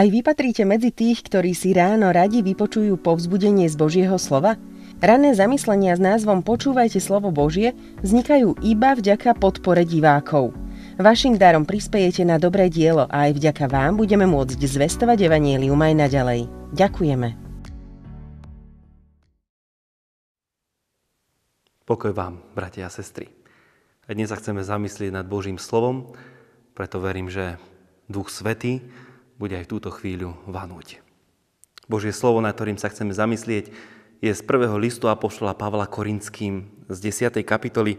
Aj vy patríte medzi tých, ktorí si ráno radi vypočujú povzbudenie z Božieho slova? Rané zamyslenia s názvom Počúvajte slovo Božie vznikajú iba vďaka podpore divákov. Vašim darom prispejete na dobré dielo a aj vďaka vám budeme môcť zvestovať Evangelium aj naďalej. Ďakujeme. Pokoj vám, bratia a sestry. Dnes sa chceme zamyslieť nad Božím slovom, preto verím, že Duch Svetý bude aj túto chvíľu vanúť. Božie slovo, na ktorým sa chceme zamyslieť, je z prvého listu Apoštola Pavla Korinským z 10. kapitoly,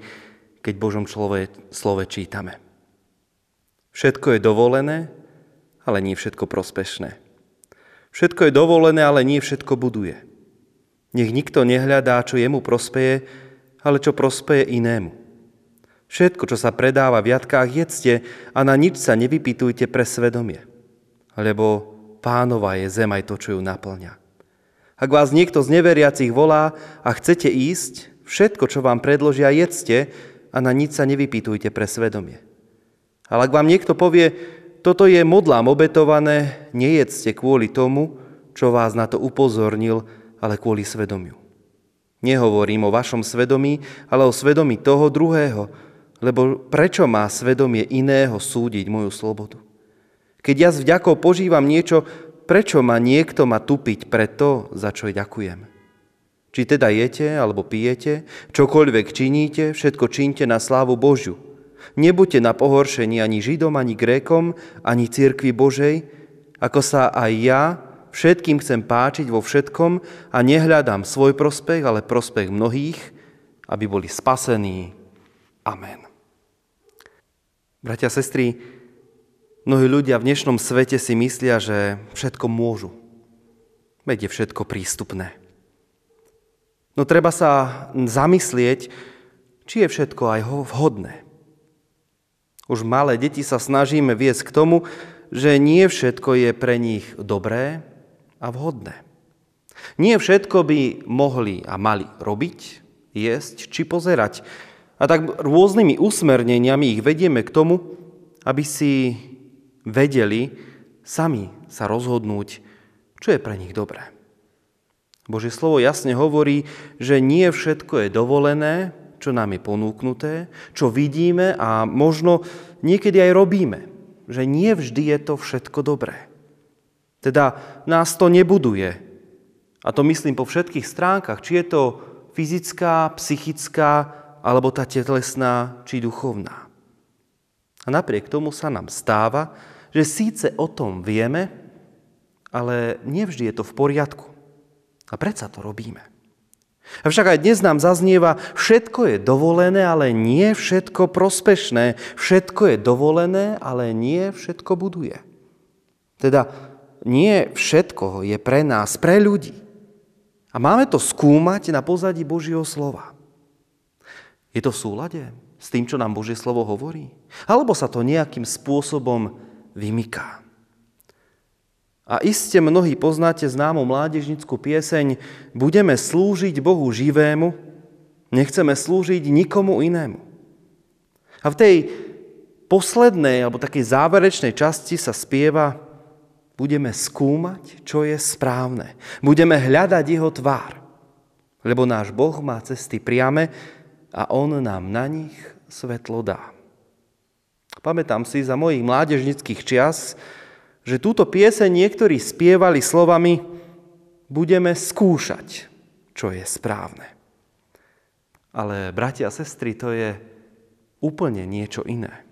keď Božom slove, slove čítame. Všetko je dovolené, ale nie všetko prospešné. Všetko je dovolené, ale nie všetko buduje. Nech nikto nehľadá, čo jemu prospeje, ale čo prospeje inému. Všetko, čo sa predáva v jatkách, jedzte a na nič sa nevypýtujte pre svedomie lebo pánova je zem aj to, čo ju naplňa. Ak vás niekto z neveriacich volá a chcete ísť, všetko, čo vám predložia, jedzte a na nič sa nevypýtujte pre svedomie. Ale ak vám niekto povie, toto je modlám obetované, nejedzte kvôli tomu, čo vás na to upozornil, ale kvôli svedomiu. Nehovorím o vašom svedomí, ale o svedomí toho druhého, lebo prečo má svedomie iného súdiť moju slobodu? Keď ja s vďakou požívam niečo, prečo ma niekto má tupiť pre to, za čo ďakujem? Či teda jete alebo pijete, čokoľvek činíte, všetko čínte na slávu Božiu. Nebuďte na pohoršení ani Židom, ani Grékom, ani Církvi Božej, ako sa aj ja všetkým chcem páčiť vo všetkom a nehľadám svoj prospech, ale prospech mnohých, aby boli spasení. Amen. Bratia a sestry, Mnohí ľudia v dnešnom svete si myslia, že všetko môžu. Veď je všetko prístupné. No treba sa zamyslieť, či je všetko aj vhodné. Už malé deti sa snažíme viesť k tomu, že nie všetko je pre nich dobré a vhodné. Nie všetko by mohli a mali robiť, jesť či pozerať. A tak rôznymi usmerneniami ich vedieme k tomu, aby si vedeli sami sa rozhodnúť, čo je pre nich dobré. Božie slovo jasne hovorí, že nie všetko je dovolené, čo nám je ponúknuté, čo vidíme a možno niekedy aj robíme. Že nie vždy je to všetko dobré. Teda nás to nebuduje. A to myslím po všetkých stránkach, či je to fyzická, psychická, alebo tá telesná, či duchovná. A napriek tomu sa nám stáva, že síce o tom vieme, ale nevždy je to v poriadku. A predsa to robíme. Avšak aj dnes nám zaznieva, všetko je dovolené, ale nie všetko prospešné. Všetko je dovolené, ale nie všetko buduje. Teda nie všetko je pre nás, pre ľudí. A máme to skúmať na pozadí Božieho slova. Je to v súlade s tým, čo nám Božie slovo hovorí? Alebo sa to nejakým spôsobom vymyká. A iste mnohí poznáte známu mládežnickú pieseň Budeme slúžiť Bohu živému, nechceme slúžiť nikomu inému. A v tej poslednej alebo takej záverečnej časti sa spieva Budeme skúmať, čo je správne. Budeme hľadať jeho tvár. Lebo náš Boh má cesty priame a On nám na nich svetlo dá. Pamätám si za mojich mládežnických čias, že túto pieseň niektorí spievali slovami budeme skúšať, čo je správne. Ale, bratia a sestry, to je úplne niečo iné.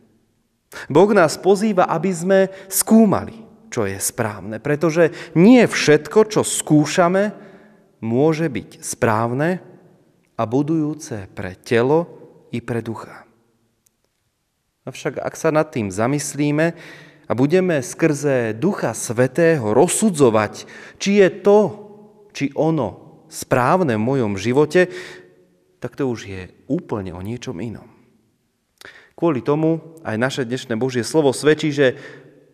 Boh nás pozýva, aby sme skúmali, čo je správne, pretože nie všetko, čo skúšame, môže byť správne a budujúce pre telo i pre ducha. Avšak ak sa nad tým zamyslíme a budeme skrze Ducha Svetého rozsudzovať, či je to, či ono správne v mojom živote, tak to už je úplne o niečom inom. Kvôli tomu aj naše dnešné Božie slovo svedčí, že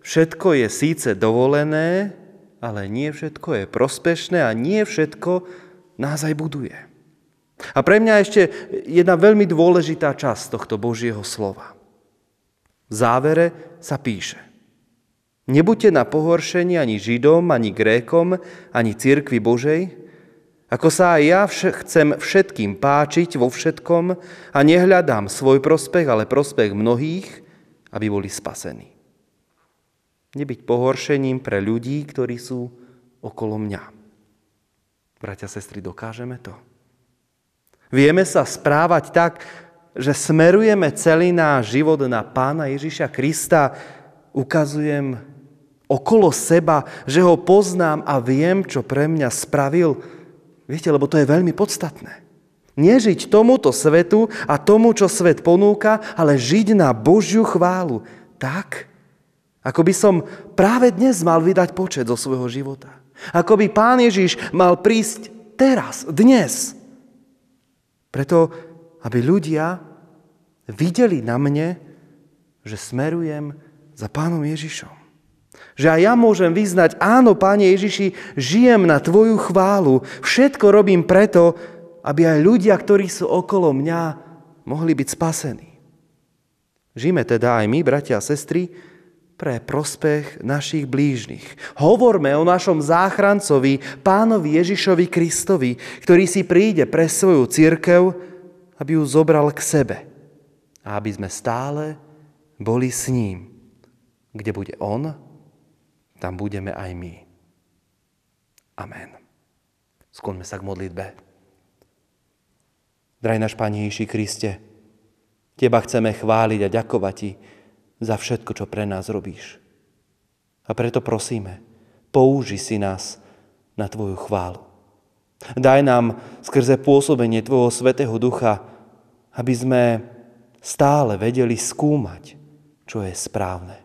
všetko je síce dovolené, ale nie všetko je prospešné a nie všetko nás aj buduje. A pre mňa ešte jedna veľmi dôležitá časť tohto Božieho slova. V závere sa píše. Nebuďte na pohoršení ani Židom, ani Grékom, ani Církvi Božej, ako sa aj ja vš- chcem všetkým páčiť vo všetkom a nehľadám svoj prospech, ale prospech mnohých, aby boli spasení. Nebyť pohoršením pre ľudí, ktorí sú okolo mňa. Bratia, sestry, dokážeme to? Vieme sa správať tak, že smerujeme celý náš život na Pána Ježiša Krista, ukazujem okolo seba, že ho poznám a viem, čo pre mňa spravil. Viete, lebo to je veľmi podstatné. Nežiť tomuto svetu a tomu, čo svet ponúka, ale žiť na Božiu chválu. Tak, ako by som práve dnes mal vydať počet zo svojho života. Ako by Pán Ježiš mal prísť teraz, dnes. Preto, aby ľudia videli na mne, že smerujem za Pánom Ježišom. Že aj ja môžem vyznať, áno, Páne Ježiši, žijem na Tvoju chválu. Všetko robím preto, aby aj ľudia, ktorí sú okolo mňa, mohli byť spasení. Žijeme teda aj my, bratia a sestry, pre prospech našich blížnych. Hovorme o našom záchrancovi, pánovi Ježišovi Kristovi, ktorý si príde pre svoju církev, aby ju zobral k sebe. A aby sme stále boli s ním. Kde bude on, tam budeme aj my. Amen. Skloňme sa k modlitbe. Draj náš Pane Ježiši Kriste, Teba chceme chváliť a ďakovať Ti za všetko, čo pre nás robíš. A preto prosíme, použi si nás na Tvoju chválu. Daj nám skrze pôsobenie Tvojho Svetého Ducha, aby sme stále vedeli skúmať, čo je správne.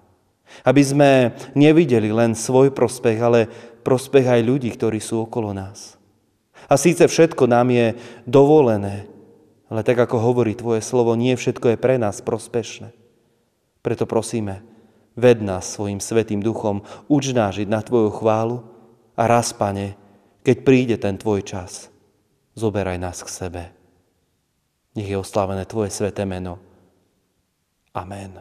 Aby sme nevideli len svoj prospech, ale prospech aj ľudí, ktorí sú okolo nás. A síce všetko nám je dovolené, ale tak ako hovorí Tvoje slovo, nie všetko je pre nás prospešné. Preto prosíme, ved nás svojim svetým duchom, uč na Tvoju chválu a raz, Pane, keď príde ten Tvoj čas, zoberaj nás k sebe. Nech je oslávené Tvoje sveté meno. Amen.